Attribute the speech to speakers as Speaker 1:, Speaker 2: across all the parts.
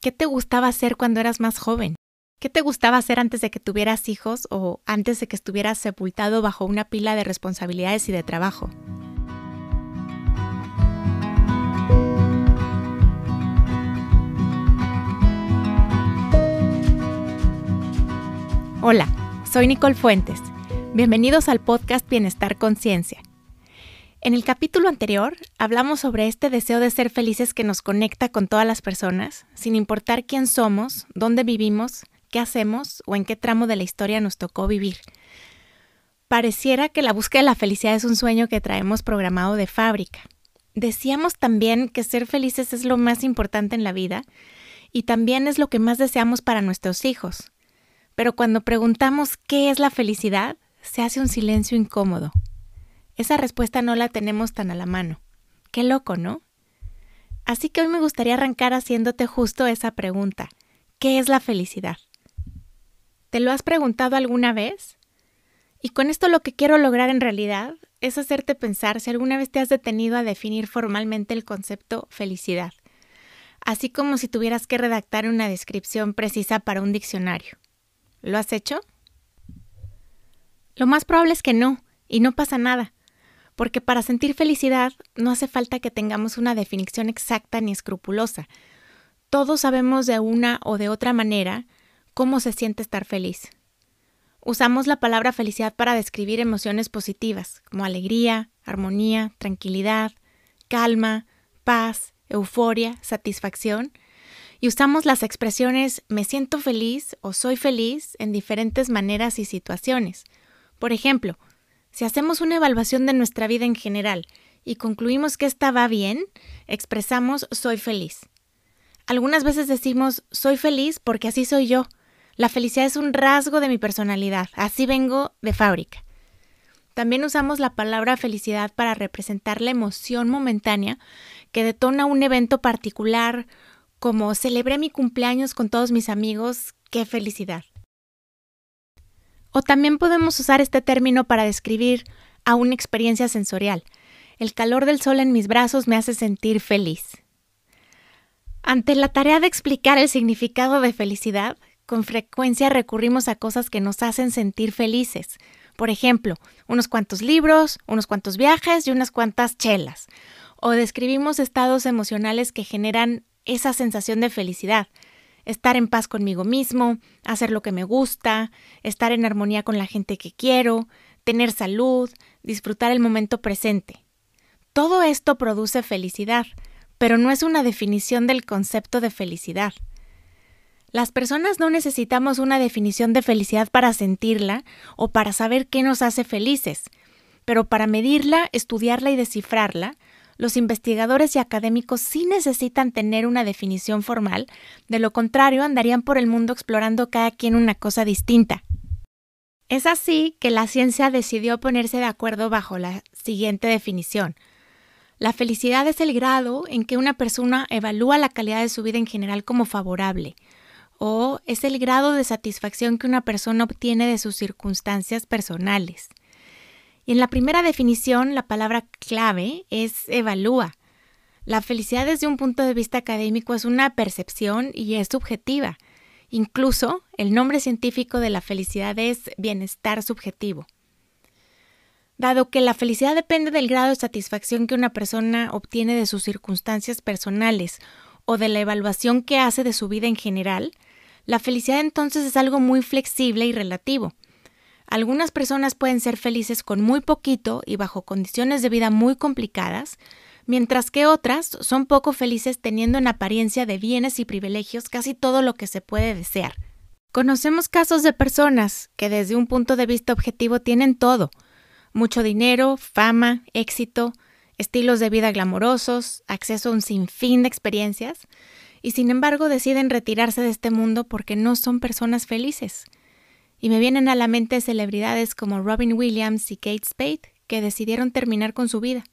Speaker 1: ¿Qué te gustaba hacer cuando eras más joven? ¿Qué te gustaba hacer antes de que tuvieras hijos o antes de que estuvieras sepultado bajo una pila de responsabilidades y de trabajo? Hola, soy Nicole Fuentes. Bienvenidos al podcast Bienestar Conciencia. En el capítulo anterior hablamos sobre este deseo de ser felices que nos conecta con todas las personas, sin importar quién somos, dónde vivimos, qué hacemos o en qué tramo de la historia nos tocó vivir. Pareciera que la búsqueda de la felicidad es un sueño que traemos programado de fábrica. Decíamos también que ser felices es lo más importante en la vida y también es lo que más deseamos para nuestros hijos. Pero cuando preguntamos qué es la felicidad, se hace un silencio incómodo. Esa respuesta no la tenemos tan a la mano. Qué loco, ¿no? Así que hoy me gustaría arrancar haciéndote justo esa pregunta. ¿Qué es la felicidad? ¿Te lo has preguntado alguna vez? Y con esto lo que quiero lograr en realidad es hacerte pensar si alguna vez te has detenido a definir formalmente el concepto felicidad, así como si tuvieras que redactar una descripción precisa para un diccionario. ¿Lo has hecho? Lo más probable es que no, y no pasa nada porque para sentir felicidad no hace falta que tengamos una definición exacta ni escrupulosa. Todos sabemos de una o de otra manera cómo se siente estar feliz. Usamos la palabra felicidad para describir emociones positivas, como alegría, armonía, tranquilidad, calma, paz, euforia, satisfacción, y usamos las expresiones me siento feliz o soy feliz en diferentes maneras y situaciones. Por ejemplo, si hacemos una evaluación de nuestra vida en general y concluimos que esta va bien, expresamos soy feliz. Algunas veces decimos soy feliz porque así soy yo. La felicidad es un rasgo de mi personalidad, así vengo de fábrica. También usamos la palabra felicidad para representar la emoción momentánea que detona un evento particular, como celebré mi cumpleaños con todos mis amigos, qué felicidad. O también podemos usar este término para describir a una experiencia sensorial. El calor del sol en mis brazos me hace sentir feliz. Ante la tarea de explicar el significado de felicidad, con frecuencia recurrimos a cosas que nos hacen sentir felices. Por ejemplo, unos cuantos libros, unos cuantos viajes y unas cuantas chelas. O describimos estados emocionales que generan esa sensación de felicidad estar en paz conmigo mismo, hacer lo que me gusta, estar en armonía con la gente que quiero, tener salud, disfrutar el momento presente. Todo esto produce felicidad, pero no es una definición del concepto de felicidad. Las personas no necesitamos una definición de felicidad para sentirla o para saber qué nos hace felices, pero para medirla, estudiarla y descifrarla, los investigadores y académicos sí necesitan tener una definición formal, de lo contrario andarían por el mundo explorando cada quien una cosa distinta. Es así que la ciencia decidió ponerse de acuerdo bajo la siguiente definición. La felicidad es el grado en que una persona evalúa la calidad de su vida en general como favorable, o es el grado de satisfacción que una persona obtiene de sus circunstancias personales. Y en la primera definición, la palabra clave es evalúa. La felicidad desde un punto de vista académico es una percepción y es subjetiva. Incluso el nombre científico de la felicidad es bienestar subjetivo. Dado que la felicidad depende del grado de satisfacción que una persona obtiene de sus circunstancias personales o de la evaluación que hace de su vida en general, la felicidad entonces es algo muy flexible y relativo. Algunas personas pueden ser felices con muy poquito y bajo condiciones de vida muy complicadas, mientras que otras son poco felices teniendo en apariencia de bienes y privilegios casi todo lo que se puede desear. Conocemos casos de personas que desde un punto de vista objetivo tienen todo, mucho dinero, fama, éxito, estilos de vida glamorosos, acceso a un sinfín de experiencias, y sin embargo deciden retirarse de este mundo porque no son personas felices y me vienen a la mente celebridades como Robin Williams y Kate Spade que decidieron terminar con su vida.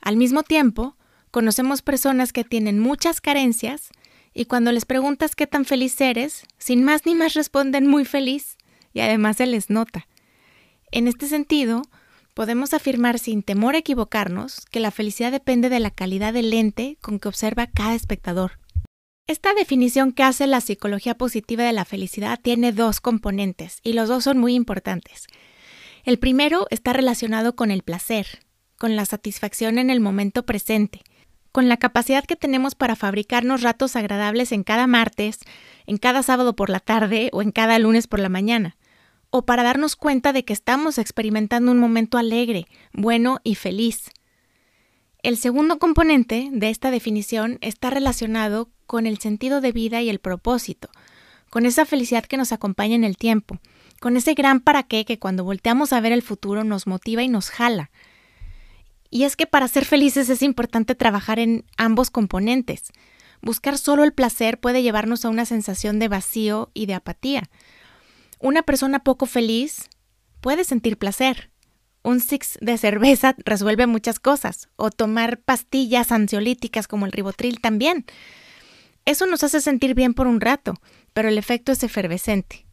Speaker 1: Al mismo tiempo, conocemos personas que tienen muchas carencias y cuando les preguntas qué tan feliz eres, sin más ni más responden muy feliz y además se les nota. En este sentido, podemos afirmar sin temor a equivocarnos que la felicidad depende de la calidad del lente con que observa cada espectador. Esta definición que hace la psicología positiva de la felicidad tiene dos componentes y los dos son muy importantes. El primero está relacionado con el placer, con la satisfacción en el momento presente, con la capacidad que tenemos para fabricarnos ratos agradables en cada martes, en cada sábado por la tarde o en cada lunes por la mañana, o para darnos cuenta de que estamos experimentando un momento alegre, bueno y feliz. El segundo componente de esta definición está relacionado con el sentido de vida y el propósito, con esa felicidad que nos acompaña en el tiempo, con ese gran para qué que cuando volteamos a ver el futuro nos motiva y nos jala. Y es que para ser felices es importante trabajar en ambos componentes. Buscar solo el placer puede llevarnos a una sensación de vacío y de apatía. Una persona poco feliz puede sentir placer. Un six de cerveza resuelve muchas cosas, o tomar pastillas ansiolíticas como el ribotril también. Eso nos hace sentir bien por un rato, pero el efecto es efervescente.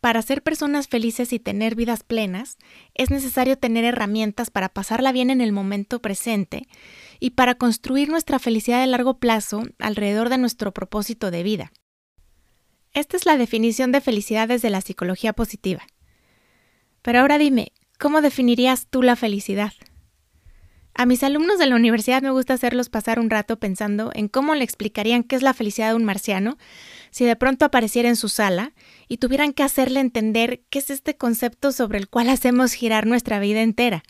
Speaker 1: Para ser personas felices y tener vidas plenas, es necesario tener herramientas para pasarla bien en el momento presente y para construir nuestra felicidad de largo plazo alrededor de nuestro propósito de vida. Esta es la definición de felicidad desde la psicología positiva. Pero ahora dime, ¿cómo definirías tú la felicidad? A mis alumnos de la universidad me gusta hacerlos pasar un rato pensando en cómo le explicarían qué es la felicidad de un marciano si de pronto apareciera en su sala y tuvieran que hacerle entender qué es este concepto sobre el cual hacemos girar nuestra vida entera.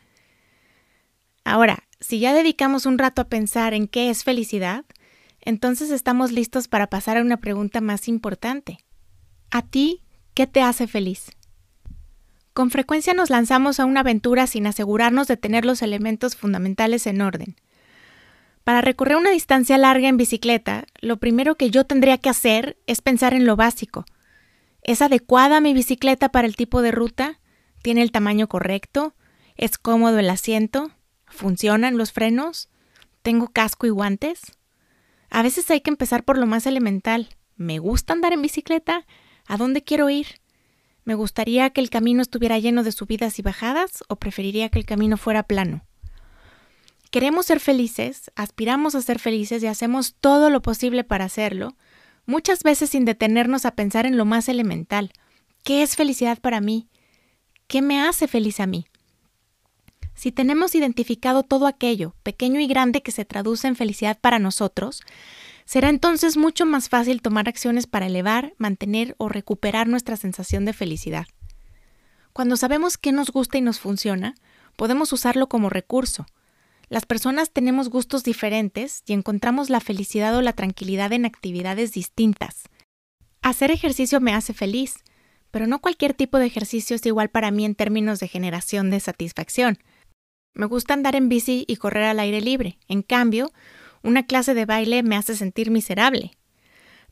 Speaker 1: Ahora, si ya dedicamos un rato a pensar en qué es felicidad, entonces estamos listos para pasar a una pregunta más importante. ¿A ti qué te hace feliz? Con frecuencia nos lanzamos a una aventura sin asegurarnos de tener los elementos fundamentales en orden. Para recorrer una distancia larga en bicicleta, lo primero que yo tendría que hacer es pensar en lo básico. ¿Es adecuada mi bicicleta para el tipo de ruta? ¿Tiene el tamaño correcto? ¿Es cómodo el asiento? ¿Funcionan los frenos? ¿Tengo casco y guantes? A veces hay que empezar por lo más elemental. ¿Me gusta andar en bicicleta? ¿A dónde quiero ir? ¿Me gustaría que el camino estuviera lleno de subidas y bajadas o preferiría que el camino fuera plano? Queremos ser felices, aspiramos a ser felices y hacemos todo lo posible para hacerlo, muchas veces sin detenernos a pensar en lo más elemental. ¿Qué es felicidad para mí? ¿Qué me hace feliz a mí? Si tenemos identificado todo aquello, pequeño y grande, que se traduce en felicidad para nosotros, Será entonces mucho más fácil tomar acciones para elevar, mantener o recuperar nuestra sensación de felicidad. Cuando sabemos qué nos gusta y nos funciona, podemos usarlo como recurso. Las personas tenemos gustos diferentes y encontramos la felicidad o la tranquilidad en actividades distintas. Hacer ejercicio me hace feliz, pero no cualquier tipo de ejercicio es igual para mí en términos de generación de satisfacción. Me gusta andar en bici y correr al aire libre. En cambio, una clase de baile me hace sentir miserable.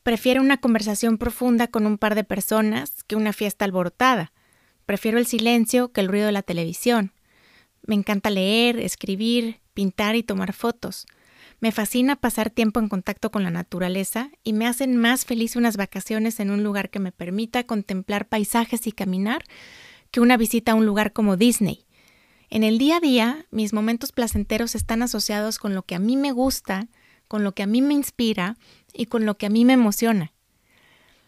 Speaker 1: Prefiero una conversación profunda con un par de personas que una fiesta alborotada. Prefiero el silencio que el ruido de la televisión. Me encanta leer, escribir, pintar y tomar fotos. Me fascina pasar tiempo en contacto con la naturaleza y me hacen más feliz unas vacaciones en un lugar que me permita contemplar paisajes y caminar que una visita a un lugar como Disney. En el día a día, mis momentos placenteros están asociados con lo que a mí me gusta, con lo que a mí me inspira y con lo que a mí me emociona.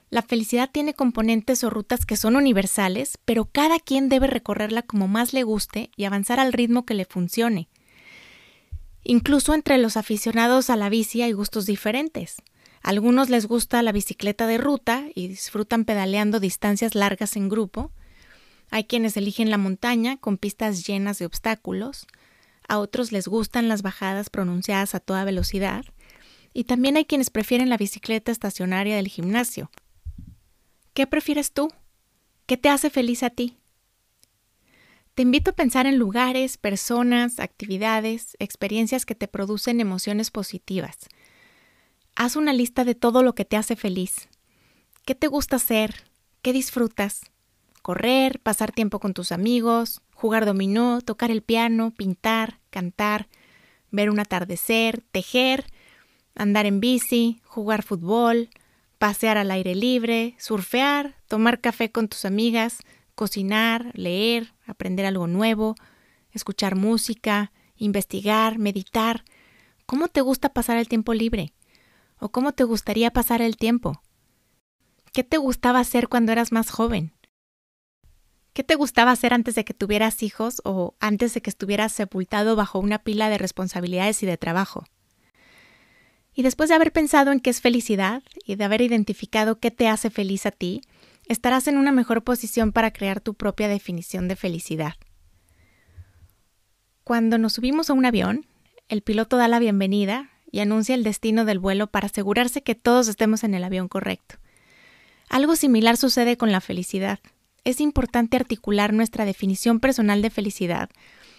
Speaker 1: La felicidad tiene componentes o rutas que son universales, pero cada quien debe recorrerla como más le guste y avanzar al ritmo que le funcione. Incluso entre los aficionados a la bici hay gustos diferentes. A algunos les gusta la bicicleta de ruta y disfrutan pedaleando distancias largas en grupo, hay quienes eligen la montaña con pistas llenas de obstáculos, a otros les gustan las bajadas pronunciadas a toda velocidad, y también hay quienes prefieren la bicicleta estacionaria del gimnasio. ¿Qué prefieres tú? ¿Qué te hace feliz a ti? Te invito a pensar en lugares, personas, actividades, experiencias que te producen emociones positivas. Haz una lista de todo lo que te hace feliz. ¿Qué te gusta hacer? ¿Qué disfrutas? Correr, pasar tiempo con tus amigos, jugar dominó, tocar el piano, pintar, cantar, ver un atardecer, tejer, andar en bici, jugar fútbol, pasear al aire libre, surfear, tomar café con tus amigas, cocinar, leer, aprender algo nuevo, escuchar música, investigar, meditar. ¿Cómo te gusta pasar el tiempo libre? ¿O cómo te gustaría pasar el tiempo? ¿Qué te gustaba hacer cuando eras más joven? ¿Qué te gustaba hacer antes de que tuvieras hijos o antes de que estuvieras sepultado bajo una pila de responsabilidades y de trabajo? Y después de haber pensado en qué es felicidad y de haber identificado qué te hace feliz a ti, estarás en una mejor posición para crear tu propia definición de felicidad. Cuando nos subimos a un avión, el piloto da la bienvenida y anuncia el destino del vuelo para asegurarse que todos estemos en el avión correcto. Algo similar sucede con la felicidad es importante articular nuestra definición personal de felicidad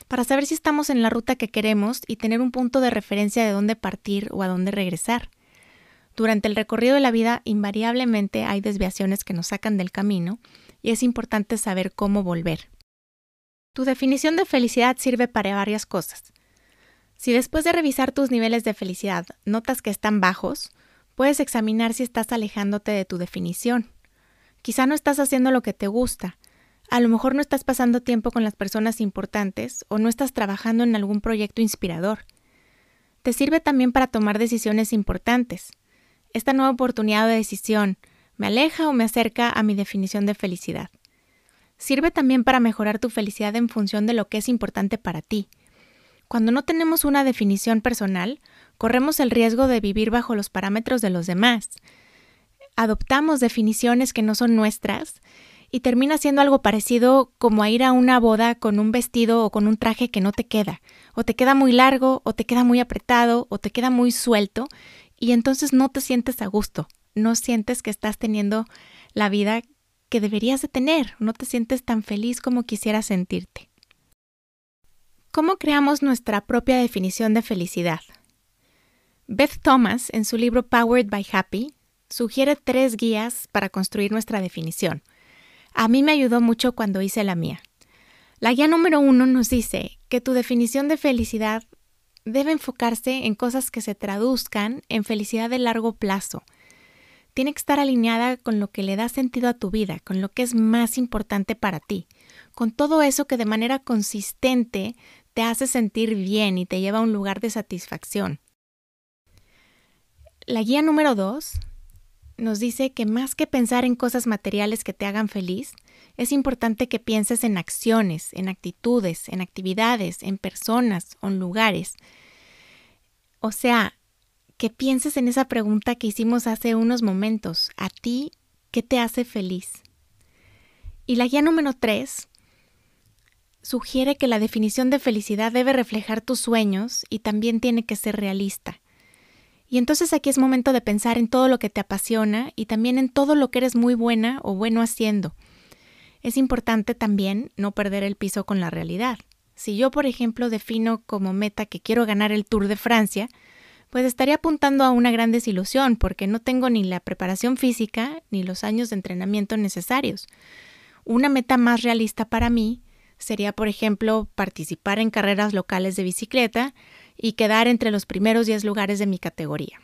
Speaker 1: para saber si estamos en la ruta que queremos y tener un punto de referencia de dónde partir o a dónde regresar. Durante el recorrido de la vida invariablemente hay desviaciones que nos sacan del camino y es importante saber cómo volver. Tu definición de felicidad sirve para varias cosas. Si después de revisar tus niveles de felicidad notas que están bajos, puedes examinar si estás alejándote de tu definición. Quizá no estás haciendo lo que te gusta. A lo mejor no estás pasando tiempo con las personas importantes o no estás trabajando en algún proyecto inspirador. Te sirve también para tomar decisiones importantes. Esta nueva oportunidad de decisión me aleja o me acerca a mi definición de felicidad. Sirve también para mejorar tu felicidad en función de lo que es importante para ti. Cuando no tenemos una definición personal, corremos el riesgo de vivir bajo los parámetros de los demás, adoptamos definiciones que no son nuestras y termina siendo algo parecido como a ir a una boda con un vestido o con un traje que no te queda, o te queda muy largo, o te queda muy apretado, o te queda muy suelto, y entonces no te sientes a gusto, no sientes que estás teniendo la vida que deberías de tener, no te sientes tan feliz como quisieras sentirte. ¿Cómo creamos nuestra propia definición de felicidad? Beth Thomas, en su libro Powered by Happy, sugiere tres guías para construir nuestra definición. A mí me ayudó mucho cuando hice la mía. La guía número uno nos dice que tu definición de felicidad debe enfocarse en cosas que se traduzcan en felicidad de largo plazo. Tiene que estar alineada con lo que le da sentido a tu vida, con lo que es más importante para ti, con todo eso que de manera consistente te hace sentir bien y te lleva a un lugar de satisfacción. La guía número dos nos dice que más que pensar en cosas materiales que te hagan feliz, es importante que pienses en acciones, en actitudes, en actividades, en personas o en lugares. O sea, que pienses en esa pregunta que hicimos hace unos momentos. ¿A ti qué te hace feliz? Y la guía número 3 sugiere que la definición de felicidad debe reflejar tus sueños y también tiene que ser realista. Y entonces aquí es momento de pensar en todo lo que te apasiona y también en todo lo que eres muy buena o bueno haciendo. Es importante también no perder el piso con la realidad. Si yo, por ejemplo, defino como meta que quiero ganar el Tour de Francia, pues estaría apuntando a una gran desilusión porque no tengo ni la preparación física ni los años de entrenamiento necesarios. Una meta más realista para mí sería, por ejemplo, participar en carreras locales de bicicleta y quedar entre los primeros 10 lugares de mi categoría.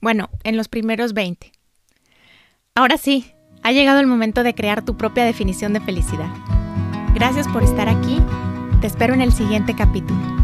Speaker 1: Bueno, en los primeros 20. Ahora sí, ha llegado el momento de crear tu propia definición de felicidad. Gracias por estar aquí. Te espero en el siguiente capítulo.